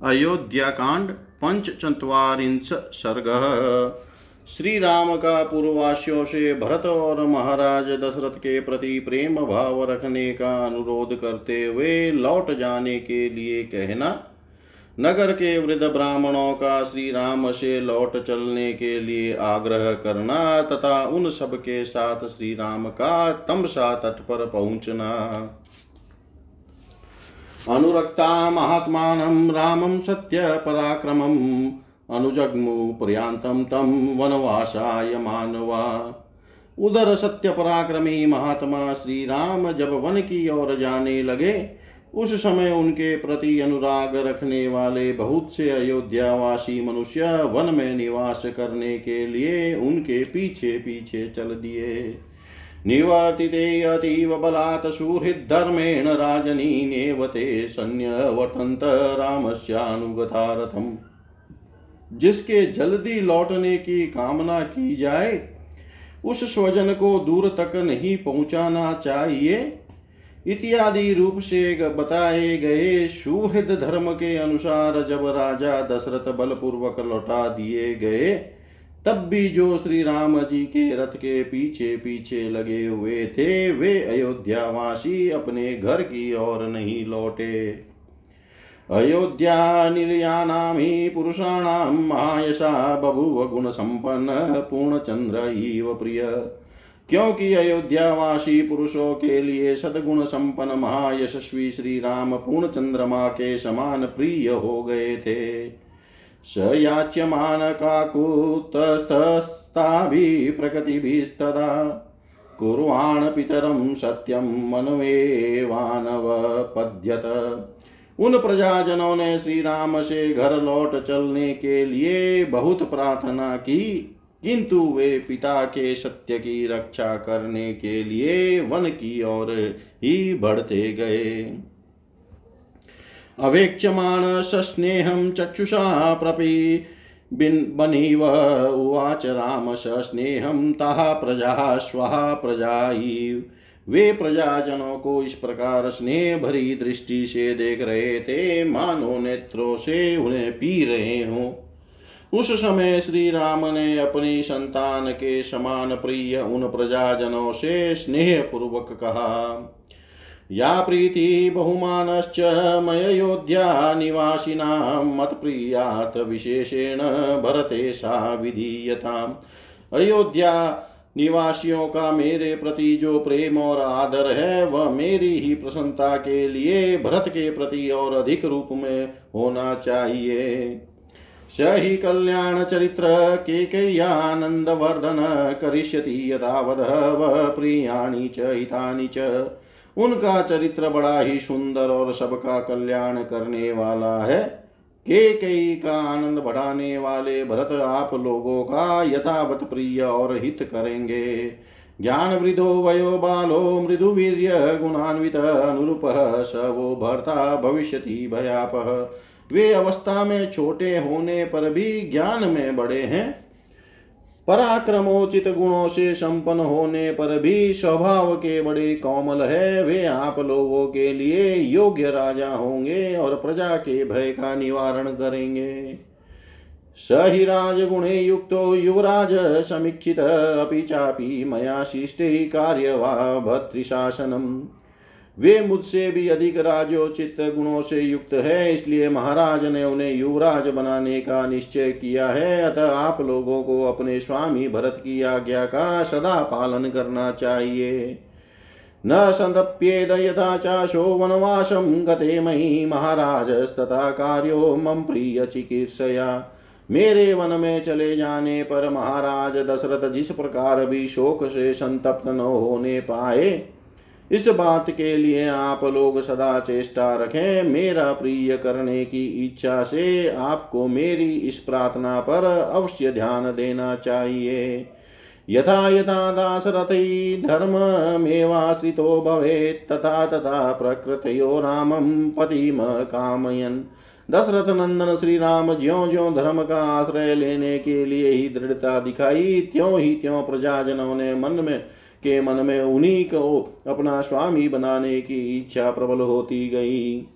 अयोध्याकांड पंचचत्वारिंश सर्ग। श्री राम का पूर्ववासियों से भरत और महाराज दशरथ के प्रति प्रेम भाव रखने का अनुरोध करते हुए लौट जाने के लिए कहना, नगर के वृद्ध ब्राह्मणों का श्री राम से लौट चलने के लिए आग्रह करना तथा उन सब के साथ श्री राम का तमसा तट पर पहुँचना। अनुरक्ता महात्मानं रामं सत्यपराक्रमम् अनुजग्मु पर्यान्तं तं वनवासाय मानवा। उधर सत्य पराक्रमी महात्मा श्री राम जब वन की ओर जाने लगे, उस समय उनके प्रति अनुराग रखने वाले बहुत से अयोध्यावासी मनुष्य वन में निवास करने के लिए उनके पीछे पीछे चल दिए। निवर्तिते अतीव बलात् सुहृद्धर्मेण राजनीनेव ते सन्न्यवर्तन्त रामस्यानुगता जिसके जल्दी लौटने की कामना की जाए, उस स्वजन को दूर तक नहीं पहुंचाना चाहिए। इत्यादि रूप से बताए गए सुहृद धर्म के अनुसार जब राजा दशरथ बलपूर्वक लौटा दिए गए तब भी जो श्री राम जी के रथ के पीछे पीछे लगे हुए थे, वे अयोध्यावासी अपने घर की ओर नहीं लौटे। अयोध्या निर्यानाम ही पुरुषाणाम महायशा बभुव गुण संपन्न पूर्ण चंद्र इव प्रिय। क्योंकि अयोध्यावासी पुरुषों के लिए सदगुण संपन्न महायशस्वी श्री राम पूर्ण चंद्रमा के समान प्रिय हो गए थे। स याच्यमान काकुतस्तस्ताभिः प्रकृतिभिस्तदा। कुर्वाण पितरं सत्यं मनवेवानवपद्यत उन प्रजाजनों ने श्री राम से घर लौट चलने के लिए बहुत प्रार्थना की, किंतु वे पिता के सत्य की रक्षा करने के लिए वन की ओर ही बढ़ते गए। अवेक्ष्यमाण सस्नेहं चक्षुषा प्रपि। बनीव उवाच राम सस्नेहं ताः प्रजा, स्वः प्रजा वे प्रजाजनों को इस प्रकार स्नेह भरी दृष्टि से देख रहे थे, मानो नेत्रों से उन्हें पी रहे हों। उस समय श्री राम ने अपनी संतान के समान प्रिय उन प्रजाजनों से स्नेह पूर्वक कहा या प्रीति बहुमानश्च मययोध्या निवासिनां मत्प्रियात् विशेषेण भरते सा विधीयताम्। अयोध्या निवासियों का मेरे प्रति जो प्रेम और आदर है, वह मेरी ही प्रसन्नता के लिए भरत के प्रति और अधिक रूप में होना चाहिए। स हि कल्याण चरित्र के केकय्यानन्दवर्धन करिष्यति यथावध प्रियाणि च हितानि च। उनका चरित्र बड़ा ही सुंदर और सबका कल्याण करने वाला है। के कई का आनंद बढ़ाने वाले भरत आप लोगों का यथावत प्रिय और हित करेंगे। ज्ञान वृद्धो वयो बालो मृदु वीर्य गुणान्वित अनुरूप स वो भर्ता भविष्यति भयापह वे अवस्था में छोटे होने पर भी ज्ञान में बड़े हैं। पराक्रमोचित गुणों से संपन्न होने पर भी स्वभाव के बड़े कोमल है। वे आप लोगों के लिए योग्य राजा होंगे और प्रजा के भय का निवारण करेंगे। स हि राजगुणे युक्तो युवराज, समीक्षित अपि चापि मया शिष्टे कार्यवा भर्तृशासनम्। वे मुझसे भी अधिक राजोचित गुणों से युक्त है, इसलिए महाराज ने उन्हें युवराज बनाने का निश्चय किया है। अतः आप लोगों को अपने स्वामी भरत की आज्ञा का सदा पालन करना चाहिए। न संतप्येद यथा चाशो वनवासम गते मही महाराज, तथा कार्यो मम प्रिय चिकित्सया। मेरे वन में चले जाने पर महाराज दशरथ जिस प्रकार भी शोक से संतप्त न होने पाए इस बात के लिए आप लोग सदा चेष्टा रखें, मेरा प्रिय करने की इच्छा से आपको मेरी इस प्रार्थना पर अवश्य ध्यान देना चाहिए। यथा यथा दासरथी धर्ममेवाश्रितो भवेत्, तथा तथा प्रकृतयो रामं पतिम कामयन्। दशरथ नंदन श्री राम ज्यो ज्यो धर्म का आश्रय लेने के लिए ही दृढ़ता दिखाई, त्यों ही त्यों प्रजाजनों ने मन में के मन में उन्हीं को अपना स्वामी बनाने की इच्छा प्रबल होती गई।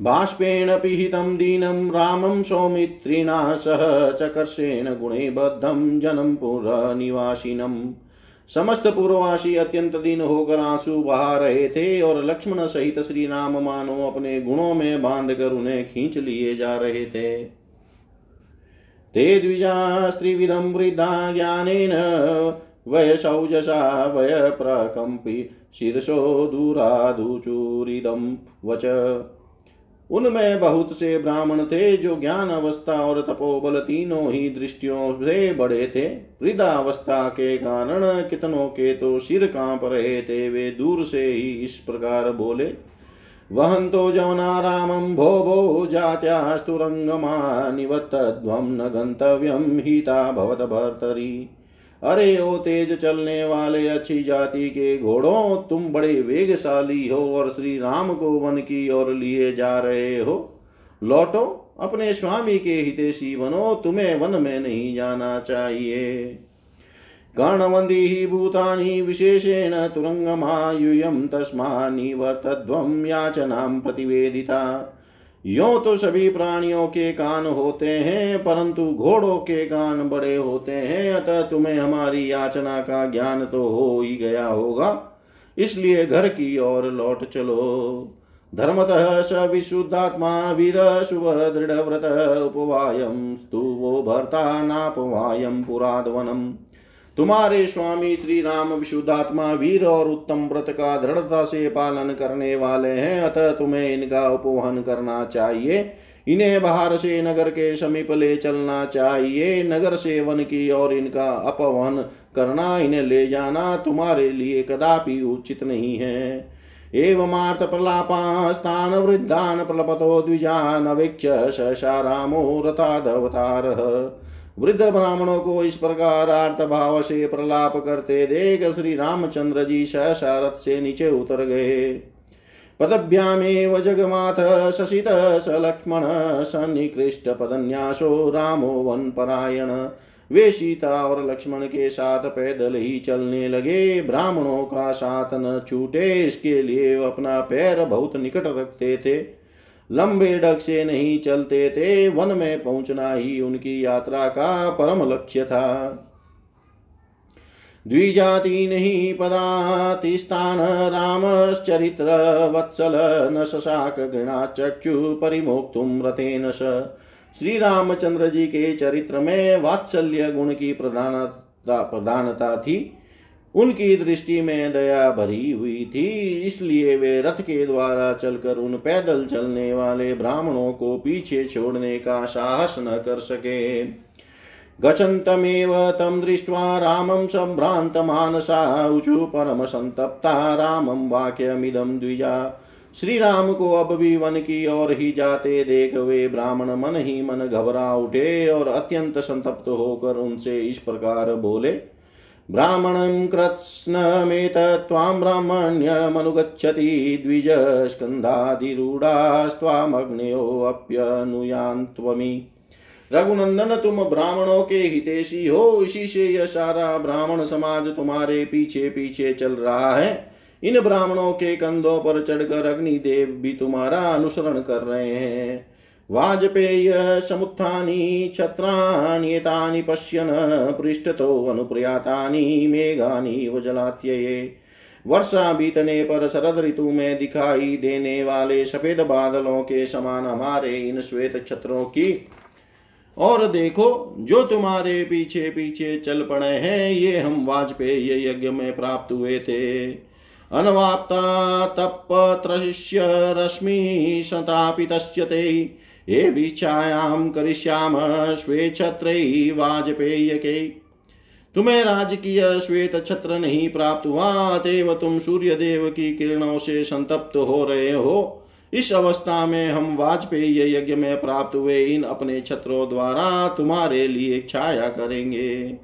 बाष्पेण पिहितं दीनं, रामं सौमित्रिणा सह चकर्षेण गुणे बद्धं जनं पुरनिवासिनम् समस्त पूर्ववासी अत्यंत दिन होकर आँसू बहा रहे थे और लक्ष्मण सहित श्री राम मानो अपने गुणों में बाँध कर उन्हें खींच लिए जा रहे थे। ते द्विजा स्त्रीविधं वृद्धा ज्ञानेन वयसौजसा वय प्रकम्पि शीर्षो दूरादुचूरिदं वच। उनमें बहुत से ब्राह्मण थे जो ज्ञान अवस्था और तपोबल तीनों ही दृष्टियों से बड़े थे। वृद्धावस्था के कारण कितनों के तो सिर काँप रहे थे, वे दूर से ही इस प्रकार बोले वहन्तो जवना रामं भो भो जात्यास्तुरङ्गमा निवत्तध्वं न गन्तव्यं हिता भवत भर्तरी अरे ओ तेज चलने वाले अच्छी जाति के घोड़ों, तुम बड़े वेगशाली हो और श्री राम को वन की ओर लिए जा रहे हो। लौटो, अपने स्वामी के हितेशी बनो, तुम्हें वन में नहीं जाना चाहिए। कर्णवन्दी भूतानि विशेषेण तुरङ्गमायुयं तस्मा निवर्तध्वं याचनां प्रतिवेदिता। यो तो सभी प्राणियों के कान होते हैं, परंतु घोड़ों के कान बड़े होते हैं, अतः तुम्हें हमारी याचना का ज्ञान तो हो ही गया होगा। इसलिए घर की ओर लौट चलो। धर्मतः स विशुद्धात्मा वीर शुभ दृढ़ व्रत उपवायम स्तु वो भर्ता नापवायम पुरादवनम। तुम्हारे स्वामी श्री राम विशुद्धात्मा वीर और उत्तम व्रत का दृढ़ता से पालन करने वाले हैं, अतः तुम्हें इनका उपवहन करना चाहिए। इन्हें बाहर से नगर के समीप ले चलना चाहिए। नगर से वन की और इनका अपवहन करना, इन्हें ले जाना तुम्हारे लिए कदापि उचित नहीं है। एवमार्थ प्रलापास्तान वृद्धान प्रलपतो द्विजान अवेक्ष सशा रामो रथादवतार। वृद्ध ब्राह्मणों को इस प्रकार आर्त भाव से प्रलाप करते देख श्री रामचंद्र जी सहसारथ से नीचे उतर गए। पदभ्यामेव जगमाथ शशित स लक्ष्मण सन्निकृष्ट पदन्यासो रामो वन परायण। वे सीता और लक्ष्मण के साथ पैदल ही चलने लगे। ब्राह्मणों का साथ न छूटे, इसके लिए अपना पैर बहुत निकट रखते थे। लंबे डग से नहीं चलते थे, वन में पहुँचना ही उनकी यात्रा का परम लक्ष्य था। द्विजाति नहीं पदातिस्थान रामश्चरित्र वत्सल, न शशाक घृणा चक्षु परिमोक्तुम रतेन स। श्री रामचंद्र जी के चरित्र में वात्सल्य गुण की प्रधानता प्रधानता थी। उनकी दृष्टि में दया भरी हुई थी, इसलिए वे रथ के द्वारा चलकर उन पैदल चलने वाले ब्राह्मणों को पीछे छोड़ने का साहस न कर सके। गच्छन्तमेव तं दृष्ट्वा रामं सम्भ्रान्तमानसा ऊचु परमसन्तप्ता रामं वाक्यमिदं द्विजा। श्री राम को अब भी वन की ओर ही जाते देख वे ब्राह्मण मन ही मन घबरा उठे और अत्यंत संतप्त होकर उनसे इस प्रकार बोले ब्राह्मणं कृत्स्नमेतत्त्वां ब्राह्मण्यमनुगच्छति द्विजस्कन्धाधिरूढास्त्वामग्नयोऽप्यनुयान्त्वमि रघुनंदन तुम ब्राह्मणों के हितेशी हो इसी से यह सारा ब्राह्मण समाज तुम्हारे पीछे पीछे चल रहा है। इन ब्राह्मणों के कंधों पर चढ़कर अग्निदेव भी तुम्हारा अनुसरण कर रहे हैं। वाजपेय समुत्थानि छत्राण्येतानि पश्यन्, पृष्ठतो अनुप्रयातानि, मेघानि जलात्यये वर्षा बीतने पर शरद ऋतु में दिखाई देने वाले सफ़ेद बादलों के समान हमारे इन श्वेत छत्रों की। और देखो, जो तुम्हारे पीछे पीछे चल पड़े हैं, ये हम वाजपेय यज्ञ में प्राप्त हुए थे। अनवाप्ता तप त्रशिष्य रश्मि सतापितश्च ते। ये विच्छायाम करिष्याम वाजपेय के तुम्हें राजकीय श्वेत छत्र नहीं प्राप्त हुआ, अतएव तुम सूर्य देव की किरणों से संतप्त हो रहे हो। इस अवस्था में हम वाजपेयी यज्ञ में प्राप्त हुए इन अपने छत्रों द्वारा तुम्हारे लिए छाया करेंगे।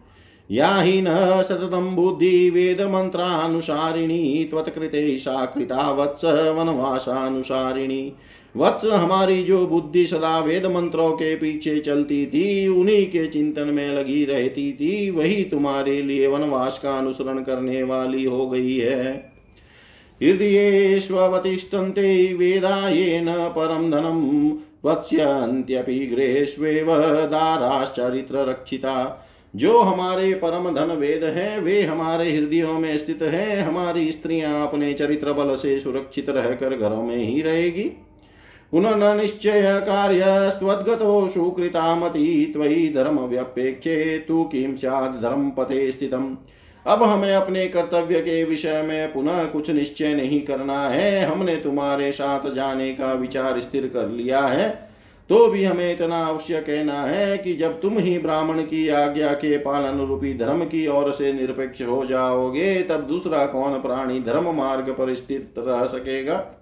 या ही न सततम बुद्धि वेद मंत्रानुसारिणी, त्वत्कृते सा वत्स वनवासानुसारिणी। वत्स हमारी जो बुद्धि सदा वेद मंत्रों के पीछे चलती थी, उन्हीं के चिंतन में लगी रहती थी, वही तुम्हारे लिए वनवास का अनुसरण करने वाली हो गई है। हृदयेष्वतिष्ठन्ते वेदा येन परं धनं वत्स्यन्त्यपि गृहेष्वेव दाराश्चरित्ररक्षिता। जो हमारे परम धन वेद है, वे हमारे हृदयों में स्थित है, हमारी स्त्रियाँ अपने चरित्र बल से सुरक्षित रहकर घरों में ही रहेगी। पुनः निश्चय कार्य स्वद्गतो त्वयि धर्म व्यपेक्षे अब हमें अपने कर्तव्य के विषय में पुनः कुछ निश्चय नहीं करना है। हमने तुम्हारे साथ जाने का विचार स्थिर कर लिया है। तो भी हमें इतना अवश्य कहना है कि जब तुम ही ब्राह्मण की आज्ञा के पालन रूपी धर्म की ओर से निरपेक्ष हो जाओगे, तब दूसरा कौन प्राणी धर्म मार्ग पर स्थित रह सकेगा?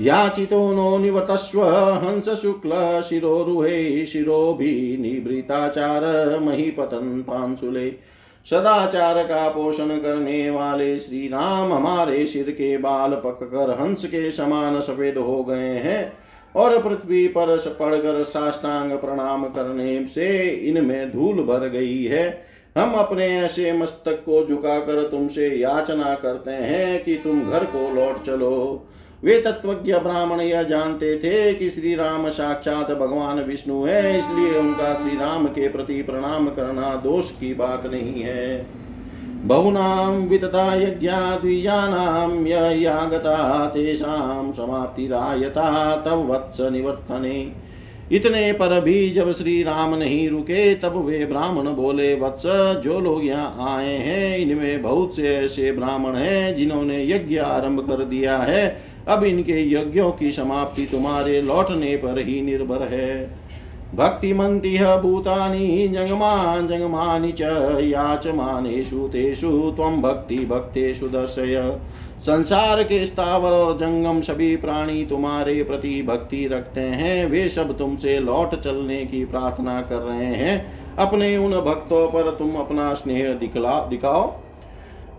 याचितो नो निवर्तस्व हंस शुक्ल शिरोरुहे शिरोभि निवृताचार महीपतन पांसुले। सदाचार का पोषण करने वाले श्री राम हमारे सिर के बाल पककर हंस के समान सफ़ेद हो गए हैं और पृथ्वी पर पड़कर साष्टांग प्रणाम करने से इनमें धूल भर गई है। हम अपने ऐसे मस्तक को झुकाकर तुमसे याचना करते हैं कि तुम घर को लौट चलो। वे तत्वज्ञ ब्राह्मण यह जानते थे कि श्री राम साक्षात भगवान विष्णु है, इसलिए उनका श्री राम के प्रति प्रणाम करना दोष की बात नहीं है। बहुनां वितता यज्ञा द्विजानां यागता तेषां समाप्तिरायता, तव वत्स निवर्तने। इतने पर भी जब श्री राम नहीं रुके, तब वे ब्राह्मण बोले, वत्स, जो लोग यहाँ आए हैं, इनमें बहुत से ऐसे ब्राह्मण हैं, जिन्होंने यज्ञ आरंभ कर दिया है। अब इनके यज्ञों की समाप्ति तुम्हारे लौटने पर ही निर्भर है। भक्तिमन्तिह भूतानि जङ्गमा जङ्गमानि च याचमानेषु तेषु त्वं भक्ति भक्तेषु दर्शय। संसार के स्थावर और जंगम सभी प्राणी तुम्हारे प्रति भक्ति रखते हैं। वे सब तुमसे लौट चलने की प्रार्थना कर रहे हैं। अपने उन भक्तों पर तुम अपना स्नेह दिखला दिखाओ।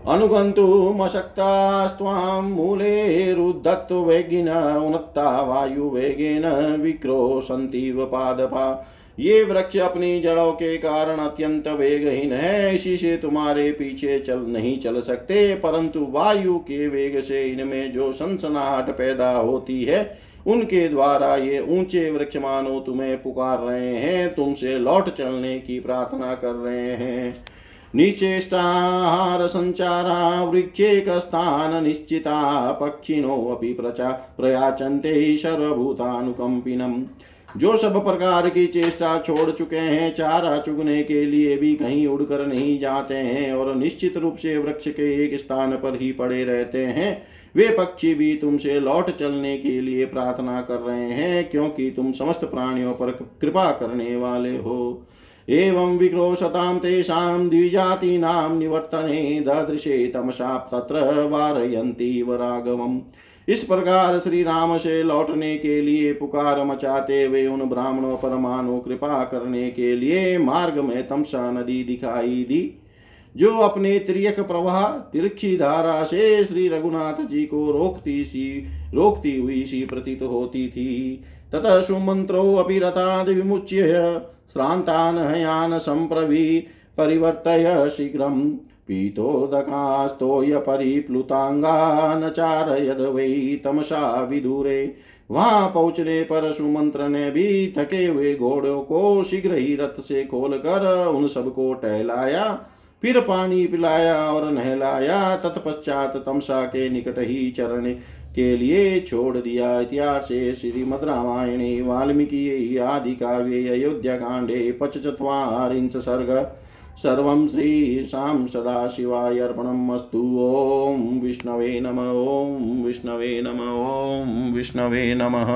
अनुगन्तुमशक्तास्त्वां मूलेरुद्धत्वेगिन उन्नता वायुवेगेन विक्रोशन्तीव पादपा। ये वृक्ष अपनी जड़ों के कारण अत्यंत वेगहीन है, इसी से तुम्हारे पीछे चल नहीं चल सकते, परंतु वायु के वेग से इनमें जो सनसनाहट पैदा होती है, उनके द्वारा ये ऊँचे वृक्ष मानो तुम्हें पुकार रहे हैं, तुमसे लौट चलने की प्रार्थना कर रहे हैं। निचेष्टाहार संचारा वृक्षेकस्थान निश्चिता पक्षिणोऽपि प्रचा प्रयाचन्ते सर्वभूतानुकम्पिनम्। जो सब प्रकार की चेष्टा छोड़ चुके हैं, चारा चुगने के लिए भी कहीं उड़कर नहीं जाते हैं और निश्चित रूप से वृक्ष के एक स्थान पर ही पड़े रहते हैं, वे पक्षी भी तुमसे लौट चलने के लिए प्रार्थना कर रहे हैं, क्योंकि तुम समस्त प्राणियों पर कृपा करने वाले हो। एवं विक्रोशतां तेषां द्विजातीनां निवर्तने ददृशे तमसा तत्र वारयन्तीव राघवम् इस प्रकार श्री राम से लौटने के लिए पुकार मचाते हुए उन ब्राह्मणों पर मानो कृपा करने के लिए मार्ग में तमसा नदी दिखाई दी, जो अपने त्रियक प्रवाह तिरक्षी धारा से श्री रघुनाथ जी को रोकती सी, रोकती हुई सी प्रतीत होती थी। ततः सुमंत्रो अपि रथाद विमुच्य श्रान्तान् हयान् सम्प्रवि परिवर्तय शीघ्रम् पीतोदकास्तोयपरिप्लुताङ्गान् चारयद वै तमसा विदूरे। वहाँ पहुँचने पर सुमंत्र ने भी थके हुए घोड़ों को शीघ्र ही रथ से खोल कर उन सबको टहलाया, फिर पानी पिलाया और नहलाया, तत्पश्चात तमसा के निकट ही चरण। के लिए छोड़ दिया। इतिहास श्रीमद रामायणे, वाल्मीकि, आदि काव्ये, अयोध्या कांडे पचचत्वारिंश सर्ग। सर्वं श्रीशां सदाशिवाय अर्पणम् अस्तु। ॐ विष्णवे नम ओं विष्णवे नम ओं विष्णवे नमः।